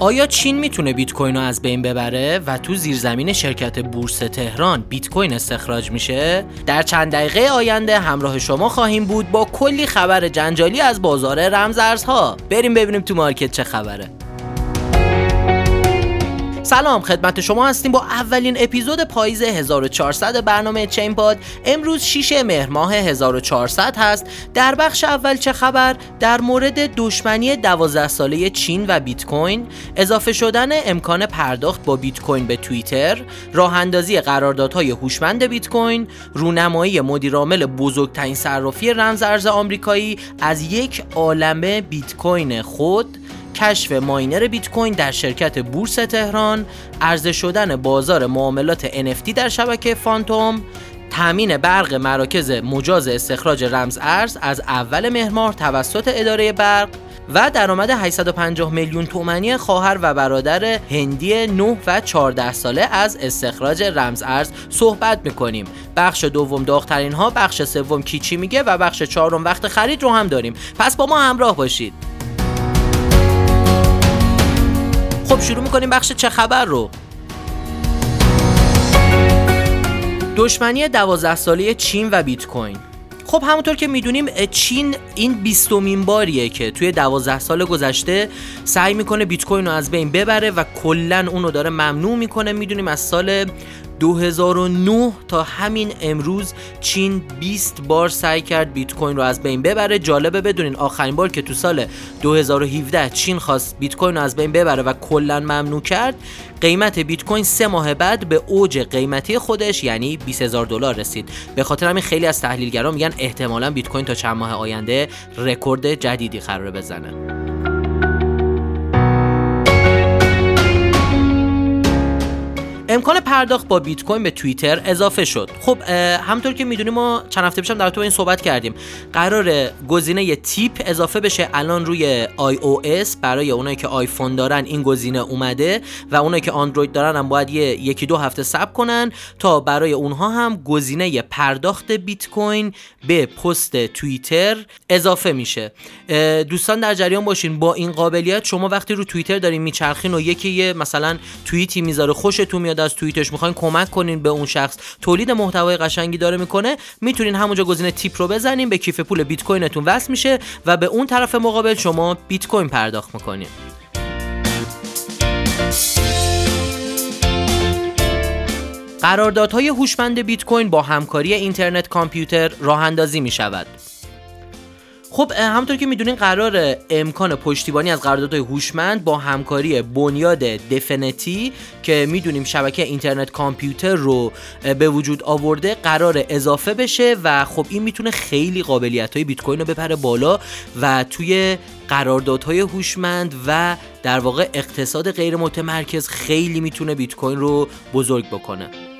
آیا چین می‌تونه بیت کوین رو از بین ببره و تو زیرزمین شرکت بورس تهران بیت کوین استخراج میشه؟ در چند دقیقه آینده همراه شما خواهیم بود با کلی خبر جنجالی از بازار رمزارزها. بریم ببینیم تو مارکت چه خبره. سلام خدمت شما هستیم با اولین اپیزود پاییز 1400 برنامه چین پاد امروز 6 مهر ماه 1400 هست. در بخش اول چه خبر؟ در مورد دشمنی 12 ساله چین و بیت کوین اضافه شدن امکان پرداخت با بیت کوین به توییتر راه اندازی قراردادهای هوشمند بیت کوین رونمایی مدیرعامل بزرگترین صرافی رمز ارز آمریکایی از یک عالمه بیت کوین خود کشف ماینر بیت کوین در شرکت بورس تهران، عرضه شدن بازار معاملات NFT در شبکه فانتوم، تامین برق مراکز مجاز استخراج رمز ارز از اول مهر توسط اداره برق و درآمد 850 میلیون تومانی خواهر و برادر هندی 9 و 14 ساله از استخراج رمز ارز صحبت می‌کنیم. بخش دوم داغترین ها بخش سوم کیچی میگه و بخش چهارم وقت خرید رو هم داریم. پس با ما همراه باشید. خب شروع می‌کنیم بخش چه خبر رو. دشمنی دوازده ساله چین و بیت کوین. خب همونطور که می‌دونیم چین این بیستمین باریه که توی دوازده سال گذشته سعی می‌کنه بیت کوین رو از بین ببره و کلا اونو داره ممنوع می‌کنه می‌دونیم از سال 2009 تا همین امروز چین 20 بار سعی کرد بیت کوین رو از بین ببره. جالبه بدونین آخرین بار که تو سال 2017 چین خواست بیت کوین رو از بین ببره و کلا ممنوع کرد قیمت بیت کوین سه ماه بعد به اوج قیمتی خودش یعنی 20000 دلار رسید. به خاطر همین خیلی از تحلیلگران میگن احتمالا بیت کوین تا چند ماه آینده رکورد جدیدی قراره بزنه. امکان پرداخت با بیت کوین به توییتر اضافه شد. خب همونطور که می‌دونیم ما چند هفته پیشم در مورد این صحبت کردیم. قراره گزینه tip اضافه بشه الان روی iOS. برای اونایی که آیفون دارن این گزینه اومده و اونایی که اندروید دارن هم باید یه یکی دو هفته صبر کنن تا برای اونها هم گزینه پرداخت بیت کوین به پست توییتر اضافه میشه. دوستان در جریان باشین. با این قابلیت شما وقتی رو توییتر دارین میچرخین و یکی مثلا توییتی می‌ذاره خوشتون میاد از توییتش می‌خواین کمک کنین به اون شخص. تولید محتوای قشنگی داره می‌کنه. می‌تونین همونجا گزینه تیپ رو بزنین به کیف پول بیت کوینتون وصل میشه و به اون طرف مقابل شما بیت کوین پرداخت می‌کنین. قراردادهای هوشمند بیت کوین با همکاری اینترنت کامپیوتر راه اندازی می شود. خب همونطور که می‌دونین قرار امکان پشتیبانی از قراردادهای هوشمند با همکاری بنیاد دفنتی که می‌دونیم شبکه اینترنت کامپیوتر رو به وجود آورده قرار اضافه بشه و خب این می‌تونه خیلی قابلیت های بیت کوین رو بپره بالا و توی قراردادهای هوشمند و در واقع اقتصاد غیر متمرکز خیلی می‌تونه بیت کوین رو بزرگ بکنه.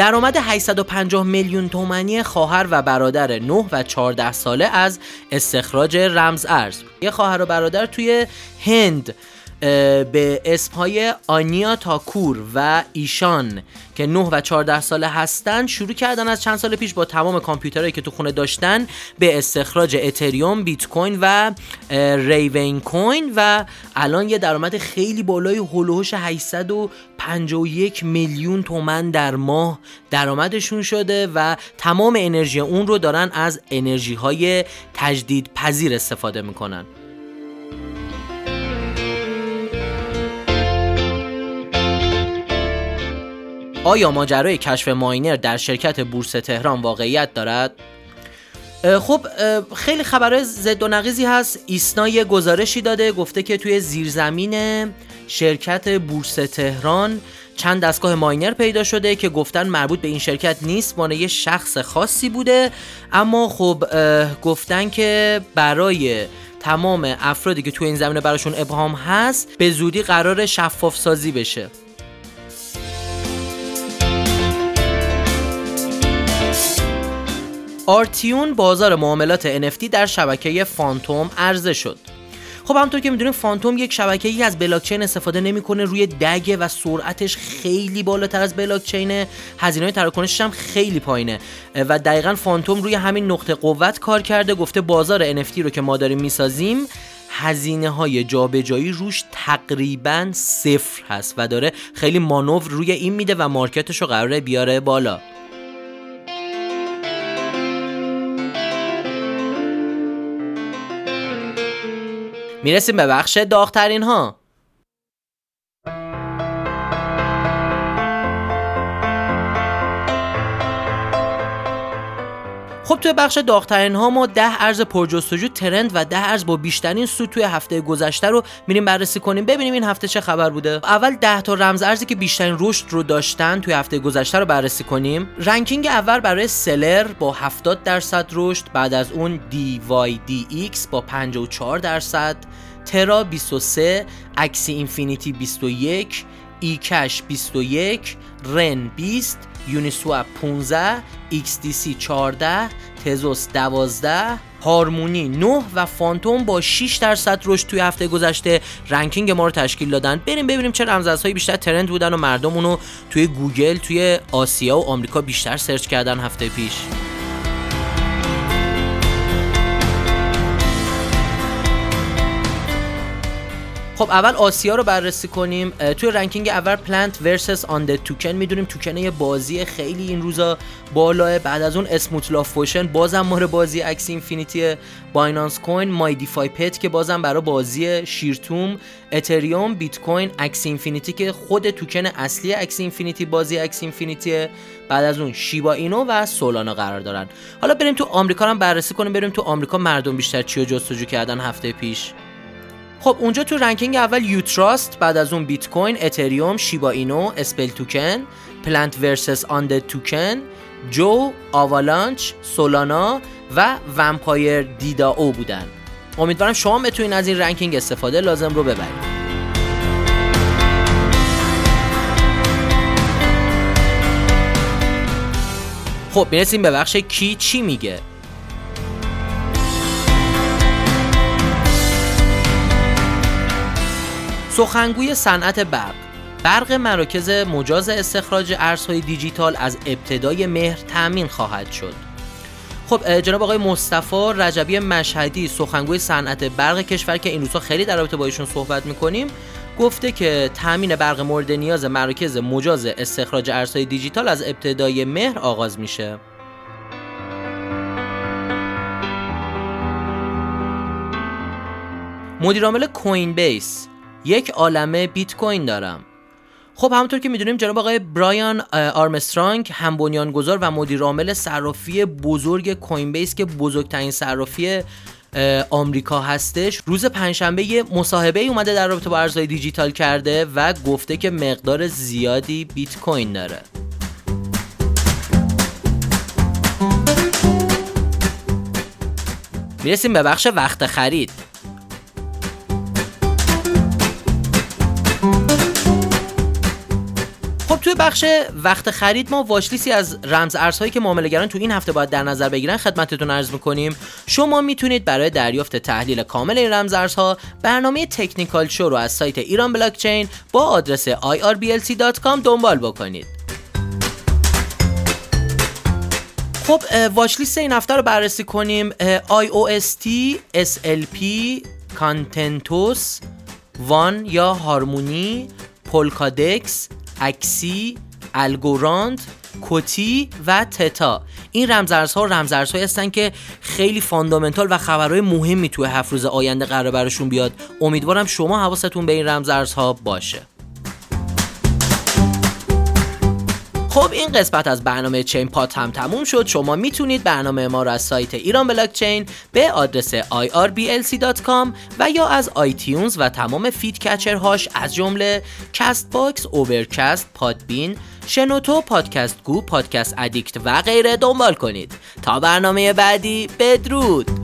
درآمد 850 میلیون تومانی خواهر و برادر 9 و 14 ساله از استخراج رمز ارز. یه خواهر و برادر توی هند. به اسمهای آنیا تاکور و ایشان که 9 و 14 ساله هستن شروع کردن از چند سال پیش با تمام کامپیوترهایی که تو خونه داشتن به استخراج اتریوم، بیت کوین و ریوین کوین و الان یه درآمد خیلی بالای هلوهوش 851 میلیون تومن در ماه درآمدشون شده و تمام انرژی اون رو دارن از انرژی های تجدید پذیر استفاده می‌کنن. آیا ماجرای کشف ماینر در شرکت بورس تهران واقعیت دارد؟ خب خیلی خبرهای زد و نقیزی هست. ایسنا یه گزارشی داده گفته که توی زیرزمین شرکت بورس تهران چند دستگاه ماینر پیدا شده که گفتن مربوط به این شرکت نیست مانه یه شخص خاصی بوده. اما خب گفتن که برای تمام افرادی که توی این زمینه براشون ابهام هست به زودی قرار شفاف سازی بشه. آرتیون بازار معاملات NFT در شبکه فانتوم عرضه شد. خب همونطور که می‌دونیم فانتوم یک شبکه ای از بلاکچین استفاده نمی‌کنه روی DAG ه و سرعتش خیلی بالاتر از بلاکچینه. هزینه تراکنشش هم خیلی پایینه. و دقیقا فانتوم روی همین نقطه قوت کار کرده گفته بازار NFT رو که ما داریم می‌سازیم هزینه های جابجایی روش تقریبا صفر هست و داره خیلی مانور روی این میده و market ش رو قراره بیاره بالا. می‌رسیم به بخش داغترین ها خب توی بخش داغترین ها ما ده ارز پرجستجو ترند و ده ارز با بیشترین سود توی هفته گذشته رو میریم بررسی کنیم. ببینیم این هفته چه خبر بوده. اول ده تا رمز ارزی که بیشترین رشد رو داشتن توی هفته گذشته رو بررسی کنیم. رنکینگ اول برای سلر با 70 درصد رشد بعد از اون DYDX با 54 درصد ترا 23 اکسی اینفینیتی 21 ایکش 21 رن 20 یونیسواب 15 XDC 14 تزوس 12 هارمونی 9 و فانتوم با 6 درصد رشد توی هفته گذشته. ranking ما رو تشکیل دادن. بریم ببینیم چه رمزارزهایی بیشتر trend بودن و مردم اونو توی گوگل توی آسیا و آمریکا بیشتر search کردن هفته پیش. خب اول آسیا رو بررسی کنیم. توی رنکینگ اول پلنت ورسس آن توکن می‌دونیم توکن یه بازی خیلی این روزا بالاه. بعد از اون اسموت لاف فوشن بازم ماره بازی اکس اینفینیتی بایننس کوین مای دیفای پت که بازم برای بازی شیرتوم اتریوم بیت کوین اکس اینفینیتی که خود توکن اصلی اکس اینفینیتی بازی اکس اینفینیتی بعد از اون شیبا اینو و سولانا قرار دارن. حالا بریم تو آمریکا هم بررسی کنیم بریم تو آمریکا مردم بیشتر چی جستجو کردن هفته پیش؟ خب اونجا تو ranking اول یوتراست بعد از اون بیت کوین اتریوم شیبا اینو Spell Token Plant Versus Undead Token جو آوالانچ سولانا و vEmpire DDAO بودن. امیدوارم شما بتونین از این ranking استفاده لازم رو ببرید. خب می‌رسیم به بخش کی چی میگه. سخنگوی صنعت برق. برق مراکز مجاز استخراج ارزهای دیجیتال از ابتدای مهر تأمین خواهد شد. خب جناب آقای مصطفی رجبی مشهدی سخنگوی صنعت برق کشور که این روزها خیلی در رابطه با ایشون صحبت می‌کنیم گفته که تامین برق مورد نیاز مراکز مجاز استخراج ارزهای دیجیتال از ابتدای مهر آغاز میشه. مدیرعامل کوین بیس یک عالمه بیت کوین دارم. خب همونطور که می‌دونیم جناب آقای برایان آرمسترانگ هم بنیانگذار و مدیر عامل صرافی بزرگ کوین بیس که بزرگترین صرافی آمریکا هستش. روز پنجشنبه یه مصاحبه اومده در رابطه با ارزهای دیجیتال کرده و گفته که مقدار زیادی بیت کوین داره. می‌رسیم به بخش وقت خرید. توی بخش وقت خرید ما واشلیسی از رمز ارزهایی که معاملهگران تو این هفته باید در نظر بگیرن خدمتتون عرض می‌کنیم. شما می‌تونید برای دریافت تحلیل کامل این رمز ارزها برنامه تکنیکال شو رو از سایت ایران بلاکچین با آدرس irblc.com دنبال بکنید. خب watchlist این هفته رو بررسی کنیم. IOST, SLP, Contentos، وان یا هارمونی، پولکادکس، اکسی الگوراند کوتی و تتا. این رمزارزها رمزارزهایی هستن که خیلی fundamental و خبرهای مهمی توی هفت روز آینده قراره براشون بیاد. امیدوارم شما حواستون به این رمزارزها باشه. خب این قسمت از برنامه چین‌پاد هم تموم شد. شما می‌تونید برنامه ما را از سایت ایران بلاک چین به آدرس irblc.com و یا از iTunes و تمام feed catcher هاش از جمله Castbox، Overcast، پادبین، شنوتو، پادکست گو، Podcast Addict و غیره دنبال کنید. تا برنامه بعدی بدرود!